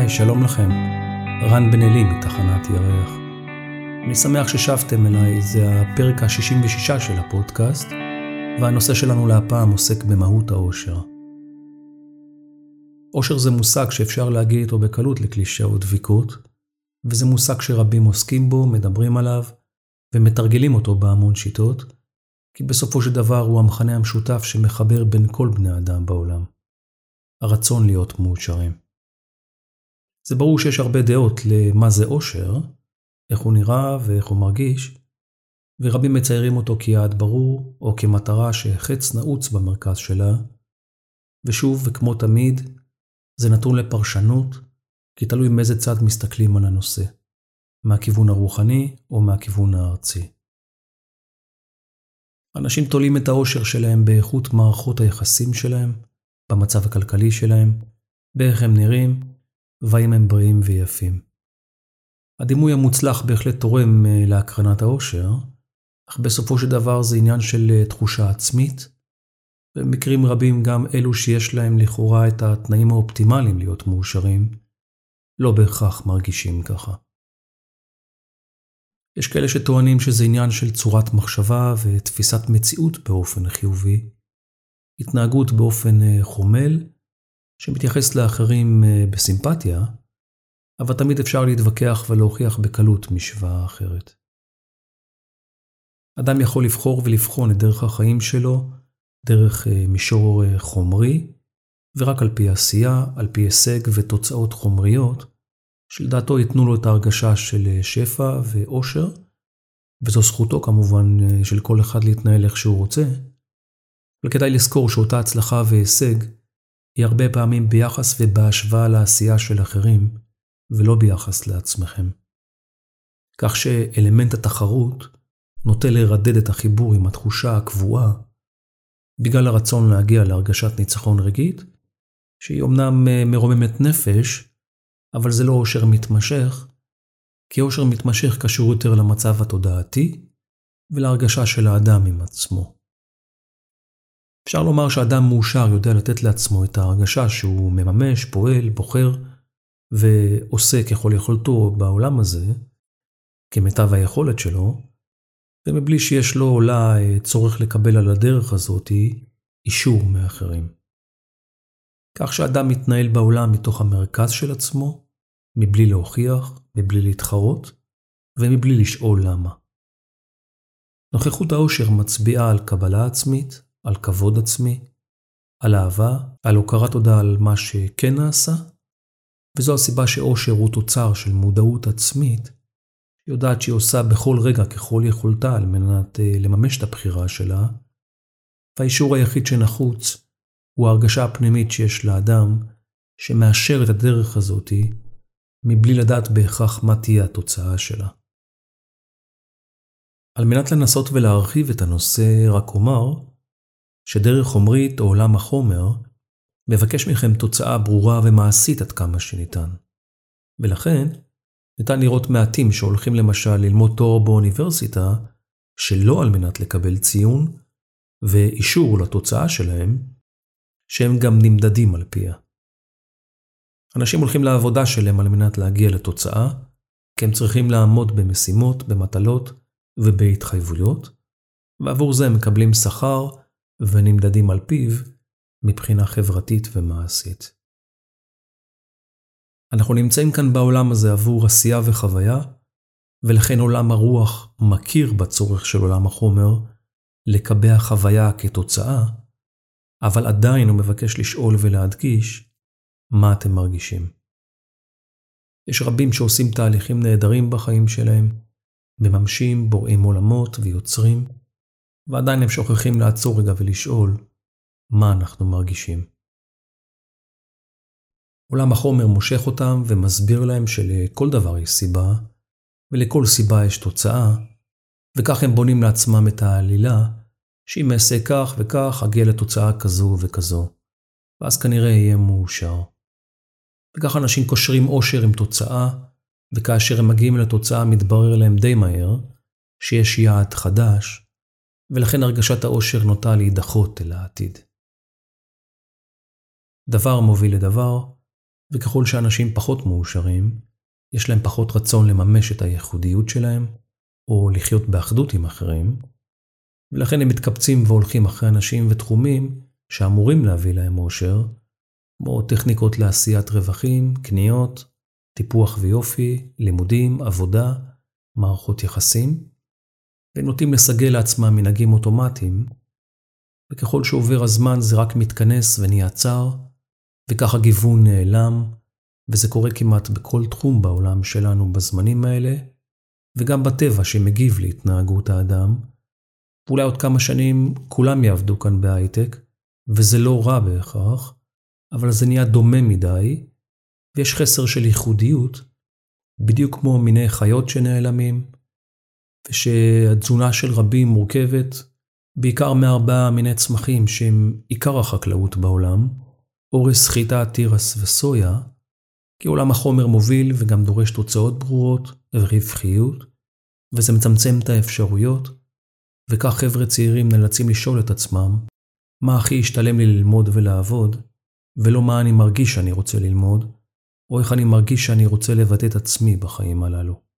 היי, שלום לכם. רן בן אלי מתחנת ירח. אני שמח ששבתם אליי, זה הפרק ה-66 של הפודקאסט, והנושא שלנו להפעם עוסק במהות האושר. אושר זה מושג שאפשר להגיד איתו בקלות לקלישאה או דביקות, וזה מושג שרבים עוסקים בו, מדברים עליו, ומתרגלים אותו בהמון שיטות, כי בסופו של דבר הוא המכנה המשותף שמחבר בין כל בני אדם בעולם. הרצון להיות מאושרים. זה ברור שיש הרבה דעות למה זה אושר, איך הוא נראה ואיך הוא מרגיש, ורבים מציירים אותו כיעד ברור, או כמטרה שחץ נעוץ במרכז שלה, ושוב, וכמו תמיד, זה נתון לפרשנות, כי תלוי מאיזה צד מסתכלים על הנושא, מהכיוון הרוחני או מהכיוון הארצי. אנשים תולים את האושר שלהם באיכות מערכות היחסים שלהם, במצב הכלכלי שלהם, באיך הם נראים, והאם הם בריאים ויפים. הדימוי המוצלח בהחלט תורם אה, להקרנת האושר, אך בסופו של דבר זה עניין של אה, תחושה עצמית, במקרים רבים גם אלו שיש להם לכאורה את התנאים האופטימליים להיות מאושרים, לא בהכרח מרגישים ככה. יש כאלה שטוענים שזה עניין של צורת מחשבה ותפיסת מציאות באופן חיובי, התנהגות באופן אה, חומל, שמתייחס לאחרים אה, בסימפתיה, אבל תמיד אפשר להתווכח ולהוכיח בקלות משוואה אחרת. אדם יכול לבחור ולבחון את דרך החיים שלו דרך אה, מישור חומרי, ורק על פי עשייה, על פי הישג ותוצאות חומריות, שלדעתו ייתנו לו את ההרגשה של שפע ואושר, וזו זכותו כמובן של כל אחד להתנהל איך שהוא רוצה, אבל כדאי לזכור שאותה הצלחה והישג היא הרבה פעמים ביחס ובהשוואה לעשייה של אחרים, ולא ביחס לעצמכם. כך שאלמנט התחרות נוטה לרדד את החיבור עם התחושה הקבועה, בגלל הרצון להגיע להרגשת ניצחון רגעית, שהיא אמנם אה, מרוממת נפש, אבל זה לא אושר מתמשך, כי אושר מתמשך קשור יותר למצב התודעתי ולהרגשה של האדם עם עצמו. אפשר לומר שאדם מאושר יודע לתת לעצמו את ההרגשה שהוא מממש, פועל, בוחר ועושה ככל יכולתו בעולם הזה, כמיטב היכולת שלו, ומבלי שיש לו או לה צורך לקבל על הדרך הזאת אישור מאחרים. כך שאדם מתנהל בעולם מתוך המרכז של עצמו, מבלי להוכיח, מבלי להתחרות, ומבלי לשאול למה. נוכחות העושר מצביעה על קבלה עצמית, על כבוד עצמי, על אהבה, על הוקרת תודה על מה שכן נעשה, וזו הסיבה שאושר הוא תוצר של מודעות עצמית, יודעת שהיא עושה בכל רגע ככל יכולתה על מנת אה, לממש את הבחירה שלה, והאישור היחיד שנחוץ הוא ההרגשה הפנימית שיש לאדם, שמאשר את הדרך הזאתי, מבלי לדעת בהכרח מה תהיה התוצאה שלה. על מנת לנסות ולהרחיב את הנושא, רק אומר שדרך חומרית או עולם החומר מבקש מכם תוצאה ברורה ומעשית עד כמה שניתן. ולכן, ניתן לראות מעטים שהולכים למשל ללמוד תואר באוניברסיטה, שלא על מנת לקבל ציון ואישור לתוצאה שלהם, שהם גם נמדדים על פיה. אנשים הולכים לעבודה שלהם על מנת להגיע לתוצאה, כי הם צריכים לעמוד במשימות, במטלות ובהתחייבויות, ועבור זה הם מקבלים שכר ונמדדים על פיו מבחינה חברתית ומעשית. אנחנו נמצאים כאן בעולם הזה עבור עשייה וחוויה, ולכן עולם הרוח מכיר בצורך של עולם החומר לקבע חוויה כתוצאה, אבל עדיין הוא מבקש לשאול ולהדגיש מה אתם מרגישים. יש רבים שעושים תהליכים נהדרים בחיים שלהם, מממשים, בוראים עולמות ויוצרים, ועדיין הם שוכחים לעצור רגע ולשאול מה אנחנו מרגישים. עולם החומר מושך אותם ומסביר להם שלכל דבר יש סיבה, ולכל סיבה יש תוצאה, וכך הם בונים לעצמם את העלילה, שאם אעשה כך וכך, אגיע לתוצאה כזו וכזו, ואז כנראה אהיה מאושר. וכך אנשים קושרים אושר עם תוצאה, וכאשר הם מגיעים לתוצאה מתברר להם די מהר, שיש יעד חדש, ולכן הרגשת האושר נוטה להידחות אל העתיד. דבר מוביל לדבר, וככל שאנשים פחות מאושרים, יש להם פחות רצון לממש את הייחודיות שלהם, או לחיות באחדות עם אחרים, ולכן הם מתקבצים והולכים אחרי אנשים ותחומים שאמורים להביא להם אושר, כמו טכניקות לעשיית רווחים, קניות, טיפוח ויופי, לימודים, עבודה, מערכות יחסים, והם נוטים לסגל לעצמם מנהגים אוטומטיים, וככל שעובר הזמן זה רק מתכנס ונהיה צר, וכך הגיוון נעלם, וזה קורה כמעט בכל תחום בעולם שלנו בזמנים האלה, וגם בטבע שמגיב להתנהגות האדם. אולי עוד כמה שנים כולם יעבדו כאן בהייטק, וזה לא רע בהכרח, אבל זה נהיה דומה מדי, ויש חסר של ייחודיות, בדיוק כמו מיני חיות שנעלמים, ושהתזונה של רבים מורכבת בעיקר מארבעה מיני צמחים שהם עיקר החקלאות בעולם, אורס, חיטה, תירס וסויה, כי עולם החומר מוביל וגם דורש תוצאות ברורות ורווחיות, וזה מצמצם את האפשרויות, וכך חבר'ה צעירים נאלצים לשאול את עצמם, מה הכי ישתלם לי ללמוד ולעבוד, ולא מה אני מרגיש שאני רוצה ללמוד, או איך אני מרגיש שאני רוצה לבטא את עצמי בחיים הללו.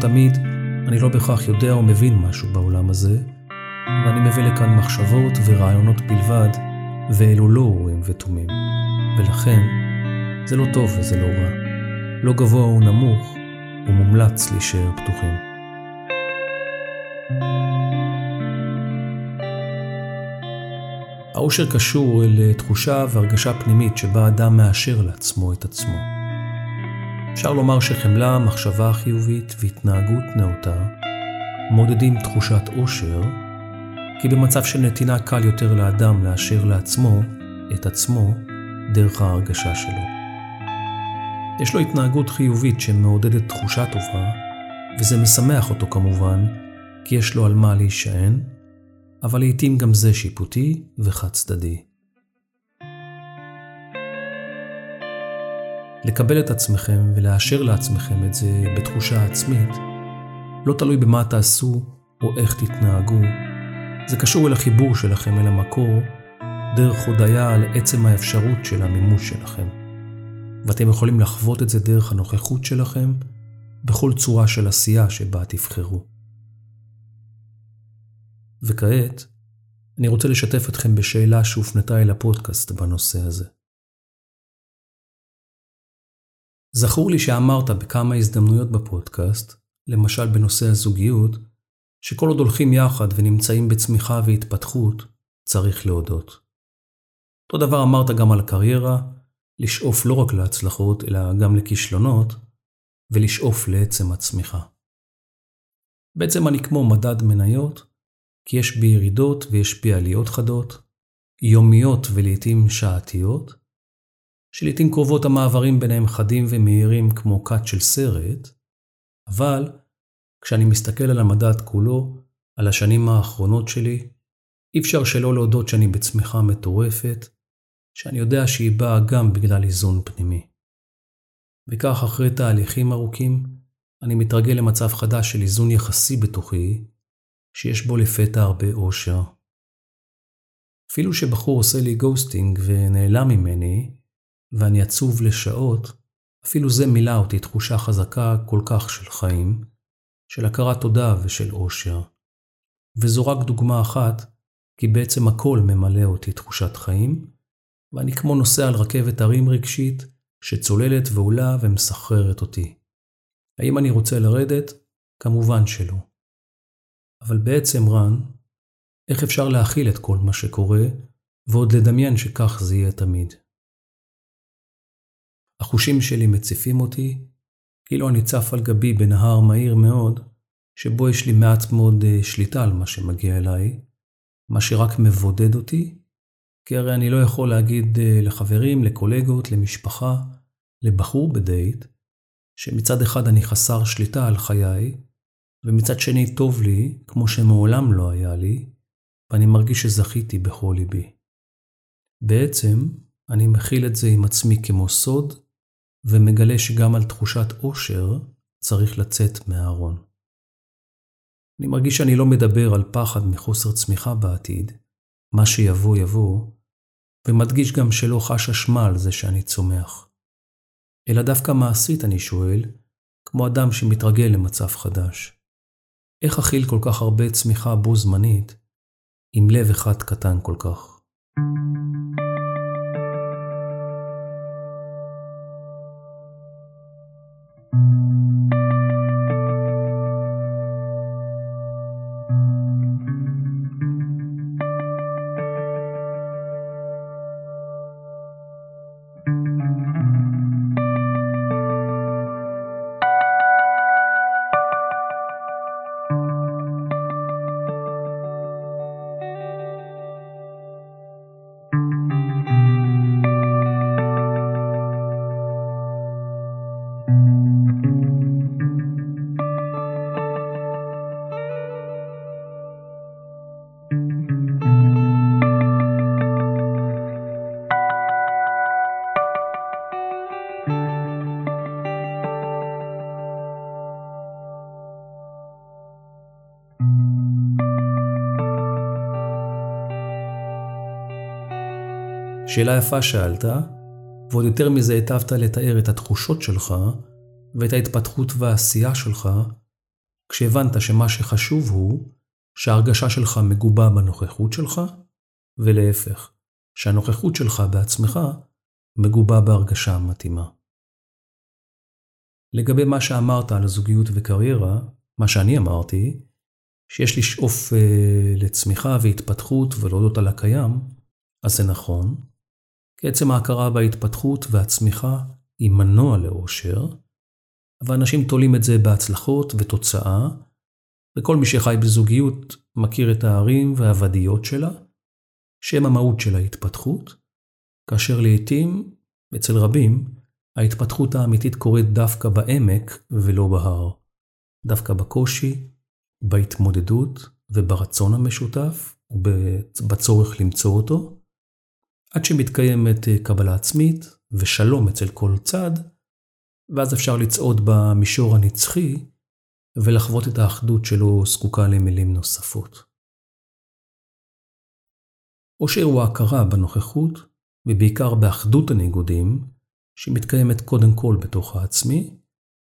תמיד, אני לא בהכרח יודע או מבין משהו בעולם הזה, ואני מביא לכאן מחשבות ורעיונות בלבד, ואלו לא אורים ותומים. ולכן, זה לא טוב וזה לא רע. לא גבוה או נמוך, ומומלץ להישאר פתוחים. האושר קשור לתחושה והרגשה פנימית שבה אדם מאשר לעצמו את עצמו. אפשר לומר שחמלה, מחשבה חיובית והתנהגות נאותה מודדים תחושת אושר, כי במצב של נתינה קל יותר לאדם לאשר לעצמו את עצמו דרך ההרגשה שלו. יש לו התנהגות חיובית שמעודדת תחושה טובה, וזה משמח אותו כמובן, כי יש לו על מה להישען, אבל לעתים גם זה שיפוטי וחד צדדי. לקבל את עצמכם ולאשר לעצמכם את זה בתחושה עצמית, לא תלוי במה תעשו או איך תתנהגו, זה קשור אל החיבור שלכם אל המקור, דרך הודיה על עצם האפשרות של המימוש שלכם. ואתם יכולים לחוות את זה דרך הנוכחות שלכם בכל צורה של עשייה שבה תבחרו. וכעת, אני רוצה לשתף אתכם בשאלה שהופנתה אל הפודקאסט בנושא הזה. זכור לי שאמרת בכמה הזדמנויות בפודקאסט, למשל בנושא הזוגיות, שכל עוד הולכים יחד ונמצאים בצמיחה והתפתחות, צריך להודות. אותו דבר אמרת גם על קריירה, לשאוף לא רק להצלחות, אלא גם לכישלונות, ולשאוף לעצם הצמיחה. בעצם אני כמו מדד מניות, כי יש בי ירידות ויש בי עליות חדות, יומיות ולעיתים שעתיות, שלעיתים קרובות המעברים ביניהם חדים ומהירים כמו קאט של סרט, אבל כשאני מסתכל על המדד כולו, על השנים האחרונות שלי, אי אפשר שלא להודות שאני בצמיחה מטורפת, שאני יודע שהיא באה גם בגלל איזון פנימי. וכך אחרי תהליכים ארוכים, אני מתרגל למצב חדש של איזון יחסי בתוכי, שיש בו לפתע הרבה אושר. אפילו שבחור עושה לי גוסטינג ונעלם ממני, ואני עצוב לשעות, אפילו זה מילא אותי תחושה חזקה כל כך של חיים, של הכרת תודה ושל אושר. וזו רק דוגמה אחת, כי בעצם הכל ממלא אותי תחושת חיים, ואני כמו נוסע על רכבת הרים רגשית, שצוללת ועולה ומסחררת אותי. האם אני רוצה לרדת? כמובן שלא. אבל בעצם, רן, איך אפשר להכיל את כל מה שקורה, ועוד לדמיין שכך זה יהיה תמיד? החושים שלי מציפים אותי, כאילו אני צף על גבי בנהר מהיר מאוד, שבו יש לי מעט מאוד אה, שליטה על מה שמגיע אליי, מה שרק מבודד אותי, כי הרי אני לא יכול להגיד אה, לחברים, לקולגות, למשפחה, לבחור בדייט, שמצד אחד אני חסר שליטה על חיי, ומצד שני טוב לי, כמו שמעולם לא היה לי, ואני מרגיש שזכיתי בכל ליבי. בעצם, אני מכיל את זה עם עצמי כמו סוד, ומגלה שגם על תחושת אושר צריך לצאת מהארון. אני מרגיש שאני לא מדבר על פחד מחוסר צמיחה בעתיד, מה שיבוא יבוא, ומדגיש גם שלא חש אשמה על זה שאני צומח. אלא דווקא מעשית אני שואל, כמו אדם שמתרגל למצב חדש. איך אכיל כל כך הרבה צמיחה בו זמנית, עם לב אחד קטן כל כך? שאלה יפה שאלת, ועוד יותר מזה היטבת לתאר את התחושות שלך ואת ההתפתחות והעשייה שלך, כשהבנת שמה שחשוב הוא שההרגשה שלך מגובה בנוכחות שלך, ולהפך, שהנוכחות שלך בעצמך מגובה בהרגשה המתאימה. לגבי מה שאמרת על זוגיות וקריירה, מה שאני אמרתי, שיש לשאוף אה, לצמיחה והתפתחות ולהודות על הקיים, אז זה נכון, כי עצם ההכרה בהתפתחות והצמיחה היא מנוע לאושר, אבל אנשים תולים את זה בהצלחות ותוצאה, וכל מי שחי בזוגיות מכיר את הערים והוודיות שלה, שהם המהות של ההתפתחות, כאשר לעתים, אצל רבים, ההתפתחות האמיתית קורית דווקא בעמק ולא בהר. דווקא בקושי, בהתמודדות וברצון המשותף ובצורך למצוא אותו, עד שמתקיימת אה, קבלה עצמית ושלום אצל כל צד, ואז אפשר לצעוד במישור הנצחי ולחוות את האחדות שלו זקוקה למילים נוספות. עושר הוא ההכרה בנוכחות, ובעיקר באחדות הניגודים, שמתקיימת קודם כל בתוך העצמי,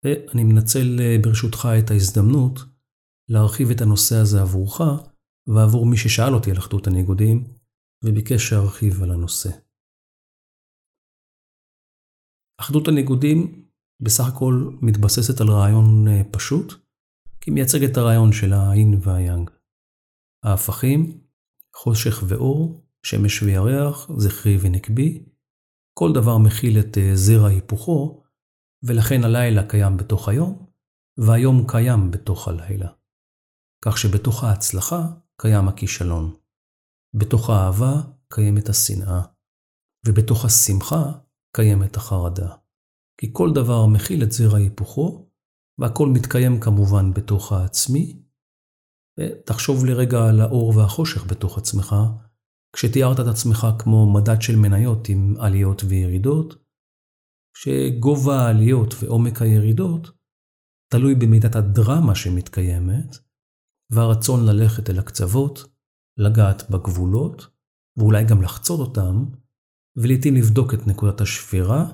ואני מנצל אה, ברשותך את ההזדמנות להרחיב את הנושא הזה עבורך ועבור מי ששאל אותי על אחדות הניגודים, וביקש שארחיב על הנושא. אחדות הניגודים בסך הכל מתבססת על רעיון אה, פשוט, כי מייצג את הרעיון של האין והיאנג. ההפכים, חושך ואור, שמש וירח, זכרי ונקבי, כל דבר מכיל את אה, זרע היפוכו, ולכן הלילה קיים בתוך היום, והיום קיים בתוך הלילה. כך שבתוך ההצלחה קיים הכישלון. בתוך האהבה קיימת השנאה, ובתוך השמחה קיימת החרדה. כי כל דבר מכיל את זרע היפוכו, והכל מתקיים כמובן בתוך העצמי. ותחשוב לרגע על האור והחושך בתוך עצמך, כשתיארת את עצמך כמו מדד של מניות עם עליות וירידות, שגובה העליות ועומק הירידות תלוי במידת הדרמה שמתקיימת, והרצון ללכת אל הקצוות, לגעת בגבולות, ואולי גם לחצות אותם, ולעיתים לבדוק את נקודת השבירה,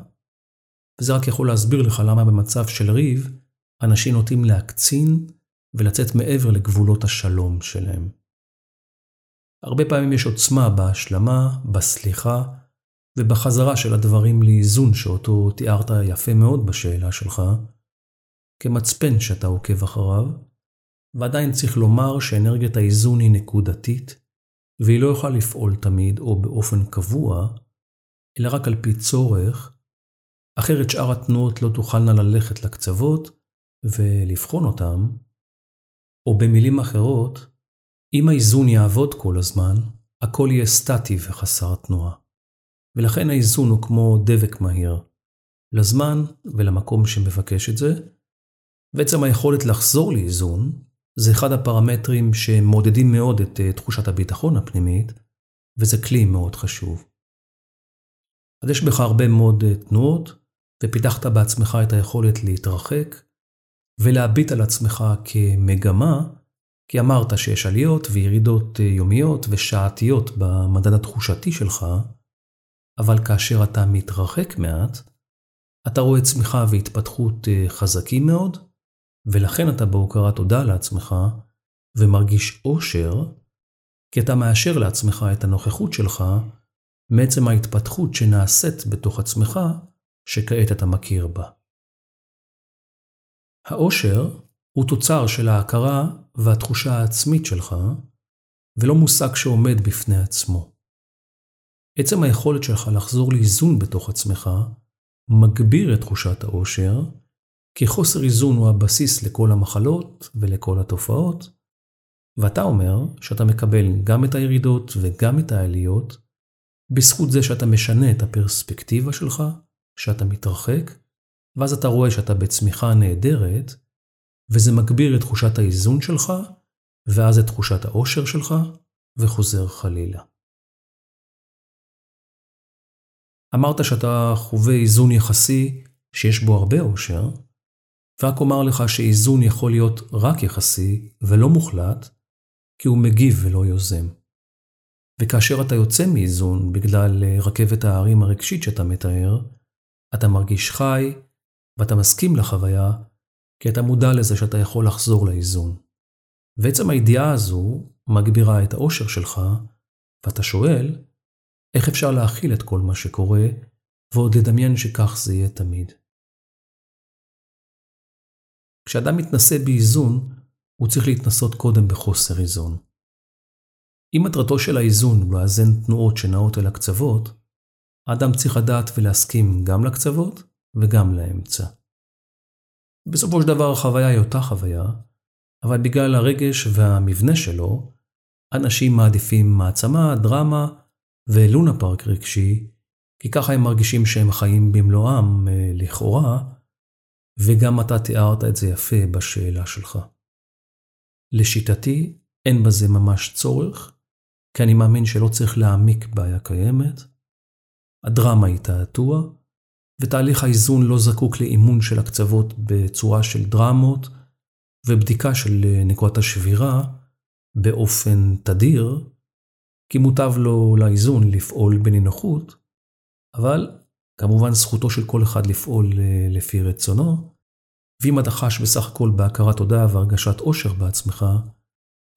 וזה רק יכול להסביר לך למה במצב של ריב, אנשים נוטים להקצין ולצאת מעבר לגבולות השלום שלהם. הרבה פעמים יש עוצמה בהשלמה, בסליחה, ובחזרה של הדברים לאיזון שאותו תיארת יפה מאוד בשאלה שלך, כמצפן שאתה עוקב אחריו, ועדיין צריך לומר שאנרגיית האיזון היא נקודתית, והיא לא יכולה לפעול תמיד או באופן קבוע, אלא רק על פי צורך, אחרת שאר התנועות לא תוכלנה ללכת לקצוות ולבחון אותם, או במילים אחרות, אם האיזון יעבוד כל הזמן, הכל יהיה סטטי וחסר תנועה. ולכן האיזון הוא כמו דבק מהיר, לזמן ולמקום שמבקש את זה, ועצם היכולת לחזור לאיזון זה אחד הפרמטרים שמודדים מאוד את אה, תחושת הביטחון הפנימית, וזה כלי מאוד חשוב. אז יש בך הרבה מאוד אה, תנועות, ופיתחת בעצמך את היכולת להתרחק, ולהביט על עצמך כמגמה, כי אמרת שיש עליות וירידות יומיות ושעתיות במדד התחושתי שלך, אבל כאשר אתה מתרחק מעט, אתה רואה צמיחה והתפתחות חזקים מאוד, ולכן אתה בהוקרת תודה לעצמך, ומרגיש אושר, כי אתה מאשר לעצמך את הנוכחות שלך מעצם ההתפתחות שנעשית בתוך עצמך, שכעת אתה מכיר בה. האושר הוא תוצר של ההכרה והתחושה העצמית שלך, ולא מושג שעומד בפני עצמו. עצם היכולת שלך לחזור לאיזון בתוך עצמך מגביר את תחושת האושר, כי חוסר איזון הוא הבסיס לכל המחלות ולכל התופעות, ואתה אומר שאתה מקבל גם את הירידות וגם את העליות, בזכות זה שאתה משנה את הפרספקטיבה שלך, שאתה מתרחק, ואז אתה רואה שאתה בצמיחה נהדרת, וזה מגביר את תחושת האיזון שלך, ואז את תחושת האושר שלך, וחוזר חלילה. אמרת שאתה חווה איזון יחסי שיש בו הרבה אושר, ורק אומר לך שאיזון יכול להיות רק יחסי ולא מוחלט, כי הוא מגיב ולא יוזם. וכאשר אתה יוצא מאיזון בגלל אה, רכבת ההרים הרגשית שאתה מתאר, אתה מרגיש חי ואתה מסכים לחוויה, כי אתה מודע לזה שאתה יכול לחזור לאיזון. ועצם הידיעה הזו מגבירה את האושר שלך, ואתה שואל, איך אפשר להכיל את כל מה שקורה, ועוד לדמיין שכך זה יהיה תמיד. כשאדם מתנסה באיזון, הוא צריך להתנסות קודם בחוסר איזון. אם מטרתו של האיזון הוא לאזן תנועות שנעות אל הקצוות, האדם צריך לדעת ולהסכים גם לקצוות וגם לאמצע. בסופו של דבר החוויה היא אותה חוויה, אבל בגלל הרגש והמבנה שלו, אנשים מעדיפים מעצמה, דרמה ולונה פארק רגשי, כי ככה הם מרגישים שהם חיים במלואם, אה, לכאורה, וגם אתה תיארת את זה יפה בשאלה שלך. לשיטתי, אין בזה ממש צורך, כי אני מאמין שלא צריך להעמיק בעיה קיימת. הדרמה היא תעתוע, ותהליך האיזון לא זקוק לאימון של הקצוות בצורה של דרמות, ובדיקה של נקודת השבירה באופן תדיר, כי מוטב לו לאיזון לפעול בנינוחות, אבל כמובן זכותו של כל אחד לפעול אה, לפי רצונו, ואם אתה חש בסך הכל בהכרת תודה והרגשת עושר בעצמך,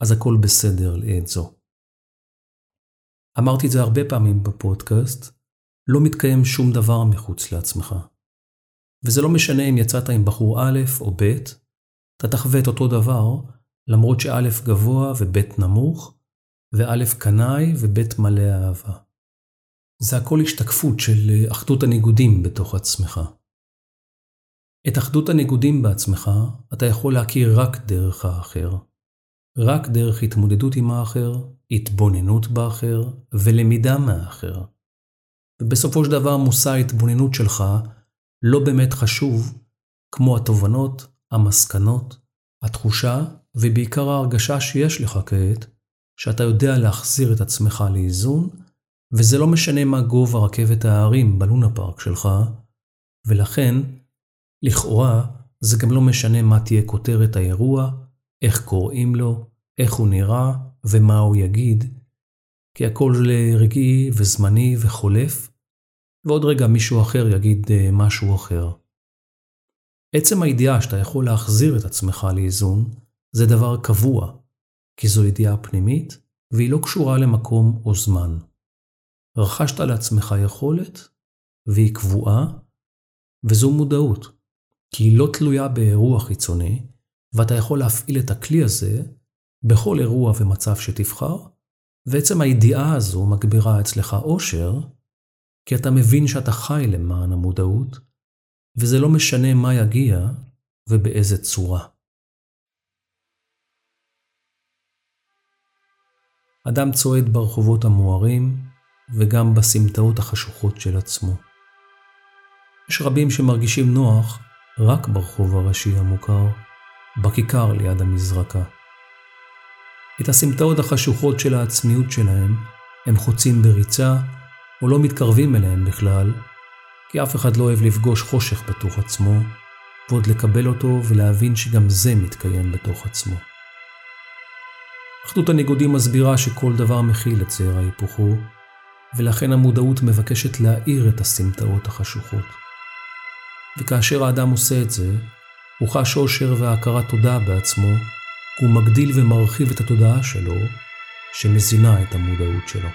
אז הכל בסדר לעת זו. אמרתי את זה הרבה פעמים בפודקאסט, לא מתקיים שום דבר מחוץ לעצמך. וזה לא משנה אם יצאת עם בחור א' או ב', אתה תחווה את אותו דבר, למרות שא' גבוה וב' נמוך, וא' קנאי וב' מלא אהבה. זה הכל השתקפות של אחדות הניגודים בתוך עצמך. את אחדות הניגודים בעצמך אתה יכול להכיר רק דרך האחר. רק דרך התמודדות עם האחר, התבוננות באחר ולמידה מהאחר. ובסופו של דבר מושא ההתבוננות שלך לא באמת חשוב כמו התובנות, המסקנות, התחושה ובעיקר ההרגשה שיש לך כעת, שאתה יודע להחזיר את עצמך לאיזון, וזה לא משנה מה גובה רכבת ההרים בלונה פארק שלך, ולכן, לכאורה, זה גם לא משנה מה תהיה כותרת האירוע, איך קוראים לו, איך הוא נראה ומה הוא יגיד, כי הכל רגעי וזמני וחולף, ועוד רגע מישהו אחר יגיד אה, משהו אחר. עצם הידיעה שאתה יכול להחזיר את עצמך לאיזון, זה דבר קבוע, כי זו ידיעה פנימית, והיא לא קשורה למקום או זמן. רכשת לעצמך יכולת, והיא קבועה, וזו מודעות, כי היא לא תלויה באירוע חיצוני, ואתה יכול להפעיל את הכלי הזה בכל אירוע ומצב שתבחר, ועצם הידיעה הזו מגבירה אצלך אושר, כי אתה מבין שאתה חי למען המודעות, וזה לא משנה מה יגיע ובאיזה צורה. אדם צועד ברחובות המוארים וגם בסמטאות החשוכות של עצמו. יש רבים שמרגישים נוח רק ברחוב הראשי המוכר, בכיכר ליד המזרקה. את הסמטאות החשוכות של העצמיות שלהם הם חוצים בריצה או לא מתקרבים אליהם בכלל, כי אף אחד לא אוהב לפגוש חושך בתוך עצמו, ועוד לקבל אותו ולהבין שגם זה מתקיים בתוך עצמו. אחדות הניגודים מסבירה שכל דבר מכיל את זעיר ההיפוך ולכן המודעות מבקשת להאיר את הסמטאות החשוכות. וכאשר האדם עושה את זה, הוא חש אושר והכרת תודה בעצמו, הוא מגדיל ומרחיב את התודעה שלו, שמזינה את המודעות שלו.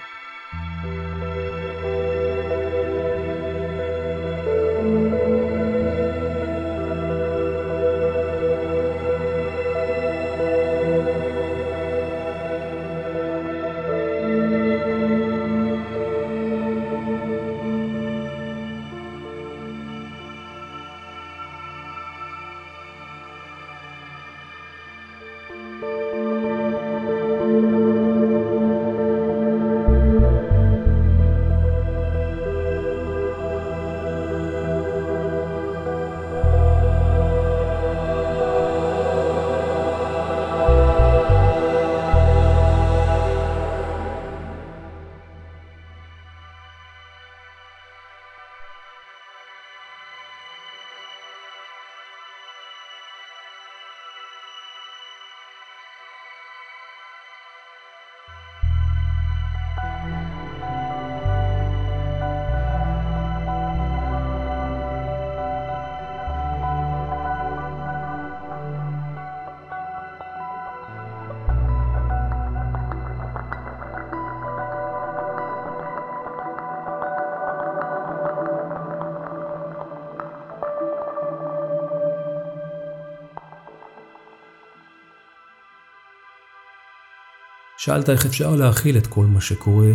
שאלת איך אפשר להכיל את כל מה שקורה,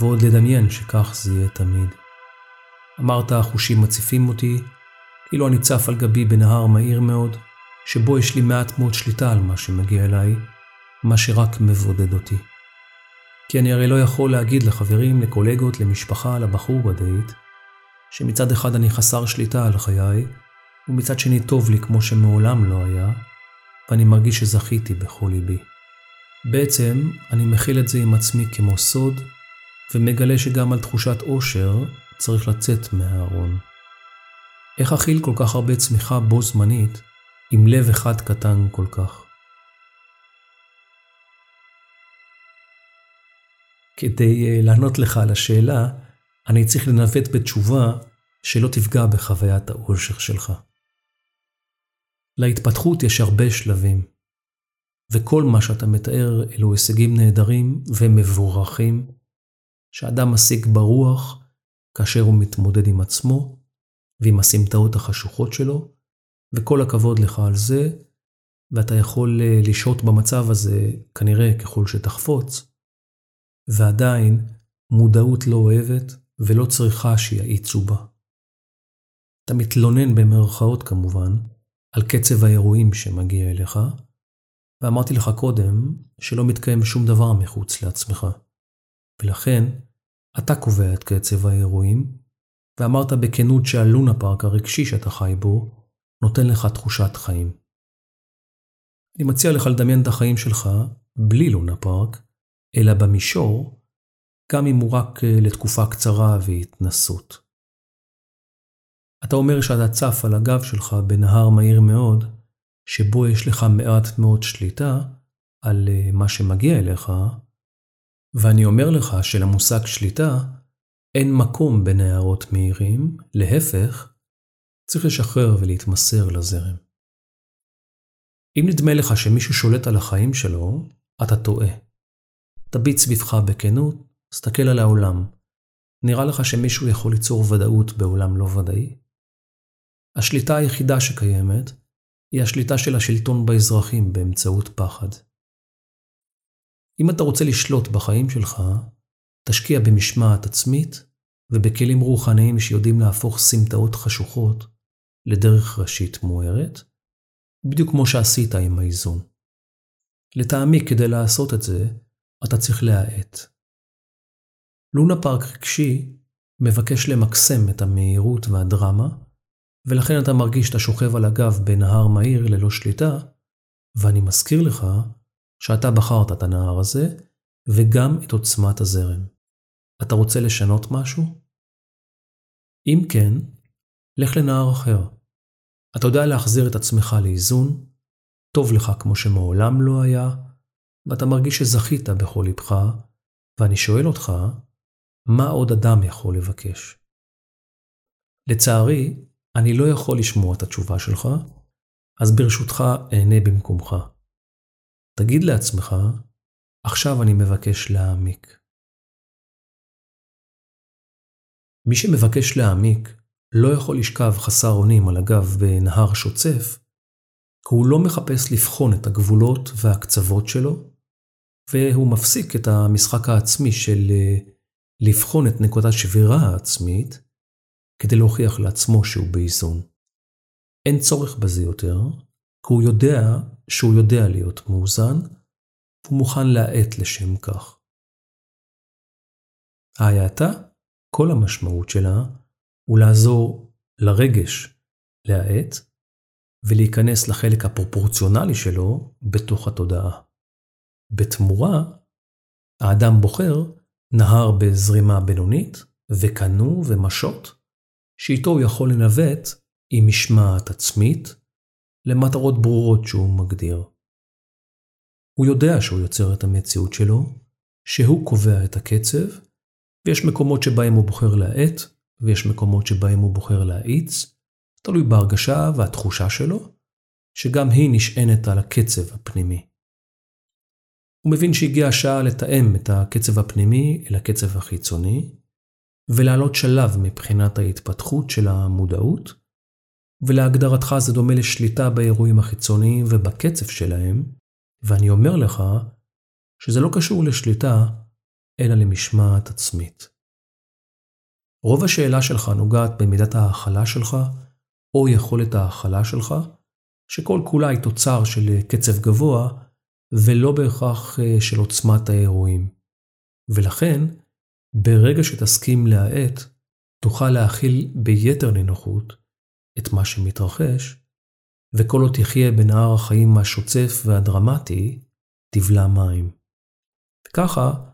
ועוד לדמיין שכך זה יהיה תמיד. אמרת החושים מציפים אותי, כאילו אני צף על גבי בנהר מהיר מאוד, שבו יש לי מעט מאוד שליטה על מה שמגיע אליי, מה שרק מבודד אותי. כי אני הרי לא יכול להגיד לחברים, לקולגות, למשפחה, לבחור בדייט, שמצד אחד אני חסר שליטה על חיי, ומצד שני טוב לי כמו שמעולם לא היה, ואני מרגיש שזכיתי בכל ליבי. בעצם אני מכיל את זה עם עצמי כמו סוד, ומגלה שגם על תחושת אושר צריך לצאת מהארון. איך אכיל כל כך הרבה צמיחה בו זמנית, עם לב אחד קטן כל כך? כדי uh, לענות לך על השאלה, אני צריך לנווט בתשובה שלא תפגע בחוויית האושר שלך. להתפתחות יש הרבה שלבים. וכל מה שאתה מתאר אלו הישגים נהדרים ומבורכים, שאדם משיג ברוח כאשר הוא מתמודד עם עצמו ועם הסמטאות החשוכות שלו, וכל הכבוד לך על זה, ואתה יכול אה, לשהות במצב הזה כנראה ככל שתחפוץ, ועדיין מודעות לא אוהבת ולא צריכה שיאיצו בה. אתה מתלונן במרכאות כמובן על קצב האירועים שמגיע אליך, ואמרתי לך קודם שלא מתקיים שום דבר מחוץ לעצמך. ולכן, אתה קובע את קצב האירועים, ואמרת בכנות שהלונה פארק הרגשי שאתה חי בו, נותן לך תחושת חיים. אני מציע לך לדמיין את החיים שלך בלי לונה פארק, אלא במישור, גם אם הוא רק אה, לתקופה קצרה והתנסות. אתה אומר שאתה צף על הגב שלך בנהר מהיר מאוד, שבו יש לך מעט מאוד שליטה על אה, מה שמגיע אליך, ואני אומר לך שלמושג שליטה אין מקום בנערות מהירים, להפך, צריך לשחרר ולהתמסר לזרם. אם נדמה לך שמישהו שולט על החיים שלו, אתה טועה. תביט סביבך בכנות, תסתכל על העולם. נראה לך שמישהו יכול ליצור ודאות בעולם לא ודאי? השליטה היחידה שקיימת היא השליטה של השלטון באזרחים באמצעות פחד. אם אתה רוצה לשלוט בחיים שלך, תשקיע במשמעת עצמית ובכלים רוחניים שיודעים להפוך סמטאות חשוכות לדרך ראשית מוארת, בדיוק כמו שעשית עם האיזון. לטעמי, כדי לעשות את זה, אתה צריך להאט. לונה פארק רגשי מבקש למקסם את המהירות והדרמה, ולכן אתה מרגיש שאתה שוכב על הגב בנהר מהיר ללא שליטה, ואני מזכיר לך שאתה בחרת את הנהר הזה, וגם את עוצמת הזרם. אתה רוצה לשנות משהו? אם כן, לך לנהר אחר. אתה יודע להחזיר את עצמך לאיזון, טוב לך כמו שמעולם לא היה, ואתה מרגיש שזכית בכל לבך, ואני שואל אותך, מה עוד אדם יכול לבקש? לצערי, אני לא יכול לשמוע את התשובה שלך, אז ברשותך אענה במקומך. תגיד לעצמך, עכשיו אני מבקש להעמיק. מי שמבקש להעמיק לא יכול לשכב חסר אונים על הגב בנהר שוצף, כי הוא לא מחפש לבחון את הגבולות והקצוות שלו, והוא מפסיק את המשחק העצמי של אה, לבחון את נקודת שבירה העצמית, כדי להוכיח לעצמו שהוא באיזון. אין צורך בזה יותר, כי הוא יודע שהוא יודע להיות מאוזן, והוא מוכן להאט לשם כך. ההאטה, כל המשמעות שלה, הוא לעזור לרגש להאט, ולהיכנס לחלק הפרופורציונלי שלו בתוך התודעה. בתמורה, האדם בוחר נהר בזרימה בינונית, וקנו ומשות, שאיתו הוא יכול לנווט עם משמעת עצמית למטרות ברורות שהוא מגדיר. הוא יודע שהוא יוצר את המציאות שלו, שהוא קובע את הקצב, ויש מקומות שבהם הוא בוחר להאט, ויש מקומות שבהם הוא בוחר להאיץ, תלוי בהרגשה והתחושה שלו, שגם היא נשענת על הקצב הפנימי. הוא מבין שהגיעה השעה לתאם את הקצב הפנימי אל הקצב החיצוני, ולעלות שלב מבחינת ההתפתחות של המודעות, ולהגדרתך זה דומה לשליטה באירועים החיצוניים ובקצב שלהם, ואני אומר לך שזה לא קשור לשליטה, אלא למשמעת עצמית. רוב השאלה שלך נוגעת במידת ההכלה שלך, או יכולת ההכלה שלך, שכל כולה היא תוצר של קצב גבוה, ולא בהכרח אה, של עוצמת האירועים. ולכן, ברגע שתסכים להאט, תוכל להכיל ביתר נינוחות את מה שמתרחש, וכל עוד תחיה בנהר החיים השוצף והדרמטי, תבלע מים. ככה,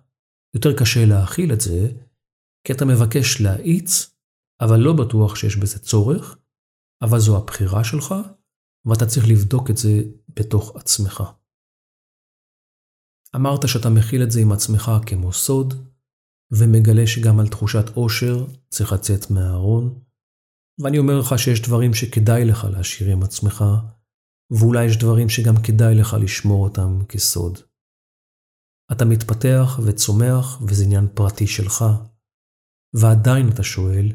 יותר קשה להכיל את זה, כי אתה מבקש להאיץ, אבל לא בטוח שיש בזה צורך, אבל זו הבחירה שלך, ואתה צריך לבדוק את זה בתוך עצמך. אמרת שאתה מכיל את זה עם עצמך כמו סוד, ומגלה שגם על תחושת עושר צריך לצאת מהארון, ואני אומר לך שיש דברים שכדאי לך להשאיר עם עצמך, ואולי יש דברים שגם כדאי לך לשמור אותם כסוד. אתה מתפתח וצומח וזה עניין פרטי שלך, ועדיין אתה שואל,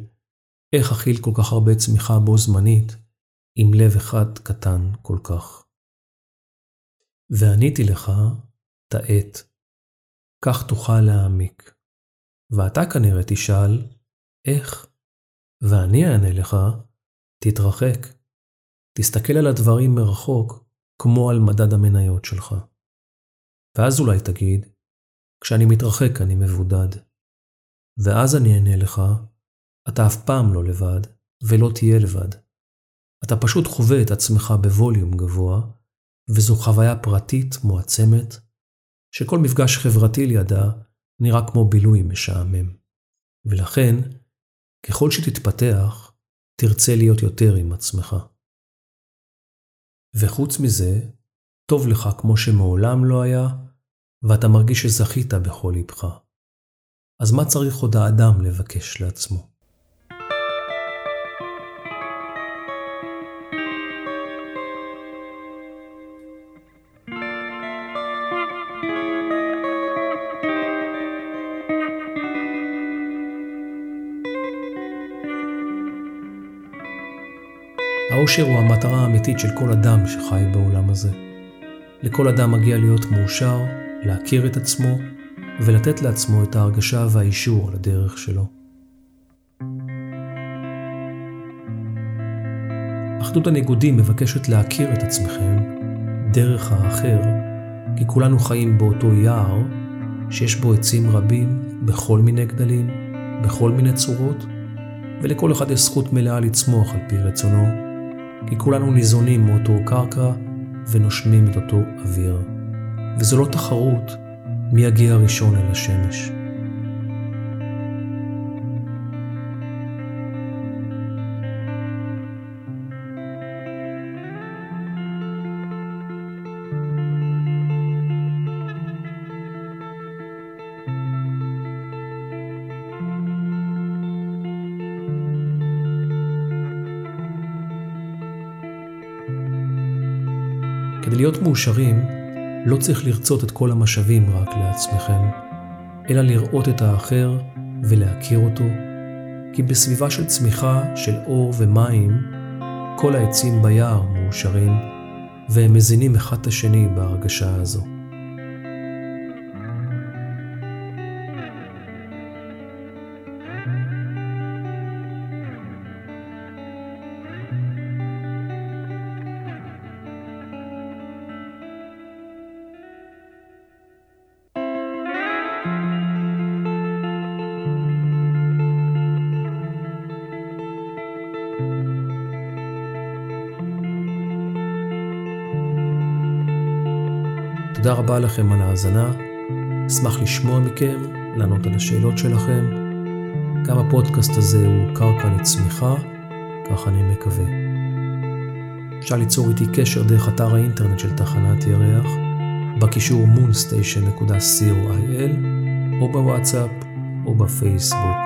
איך אכיל כל כך הרבה צמיחה בו זמנית, עם לב אחד קטן כל כך? ועניתי לך, תעט, כך תוכל להעמיק. ואתה כנראה תשאל, איך? ואני אענה לך, תתרחק. תסתכל על הדברים מרחוק, כמו על מדד המניות שלך. ואז אולי תגיד, כשאני מתרחק אני מבודד. ואז אני אענה לך, אתה אף פעם לא לבד, ולא תהיה לבד. אתה פשוט חווה את עצמך בווליום גבוה, וזו חוויה פרטית מועצמת, שכל מפגש חברתי לידה נראה כמו בילוי משעמם. ולכן, ככל שתתפתח, תרצה להיות יותר עם עצמך. וחוץ מזה, טוב לך כמו שמעולם לא היה, ואתה מרגיש שזכית בכל לבך. אז מה צריך עוד האדם לבקש לעצמו? האושר הוא המטרה האמיתית של כל אדם שחי בעולם הזה. לכל אדם מגיע להיות מאושר, להכיר את עצמו ולתת לעצמו את ההרגשה והאישור על הדרך שלו. אחדות הניגודים מבקשת להכיר את עצמכם דרך האחר, כי כולנו חיים באותו יער שיש בו עצים רבים בכל מיני גדלים, בכל מיני צורות, ולכל אחד יש זכות מלאה לצמוח על פי רצונו, כי כולנו ניזונים מאותו קרקע ונושמים את אותו אוויר. וזו לא תחרות מי יגיע ראשון אל השמש. כדי להיות מאושרים, לא צריך לרצות את כל המשאבים רק לעצמכם, אלא לראות את האחר ולהכיר אותו, כי בסביבה של צמיחה של אור ומים, כל העצים ביער מאושרים, והם מזינים אחד את השני בהרגשה הזו. רבה לכם על ההאזנה, אשמח לשמוע מכם, לענות על השאלות שלכם. גם הפודקאסט הזה הוא קרקע לצמיחה, כך אני מקווה. אפשר ליצור איתי קשר דרך אתר האינטרנט של תחנת ירח, בקישור moonstation.co.il, או בוואטסאפ, או בפייסבוק.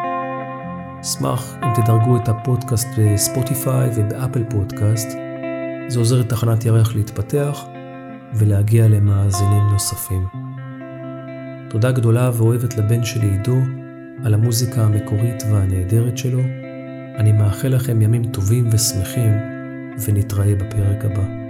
אשמח אם תדרגו את הפודקאסט בספוטיפיי ובאפל פודקאסט. זה עוזר לתחנת ירח להתפתח ולהגיע למאזינים נוספים. תודה גדולה ואוהבת לבן שלי עידו על המוזיקה המקורית והנהדרת שלו. אני מאחל לכם ימים טובים ושמחים, ונתראה בפרק הבא.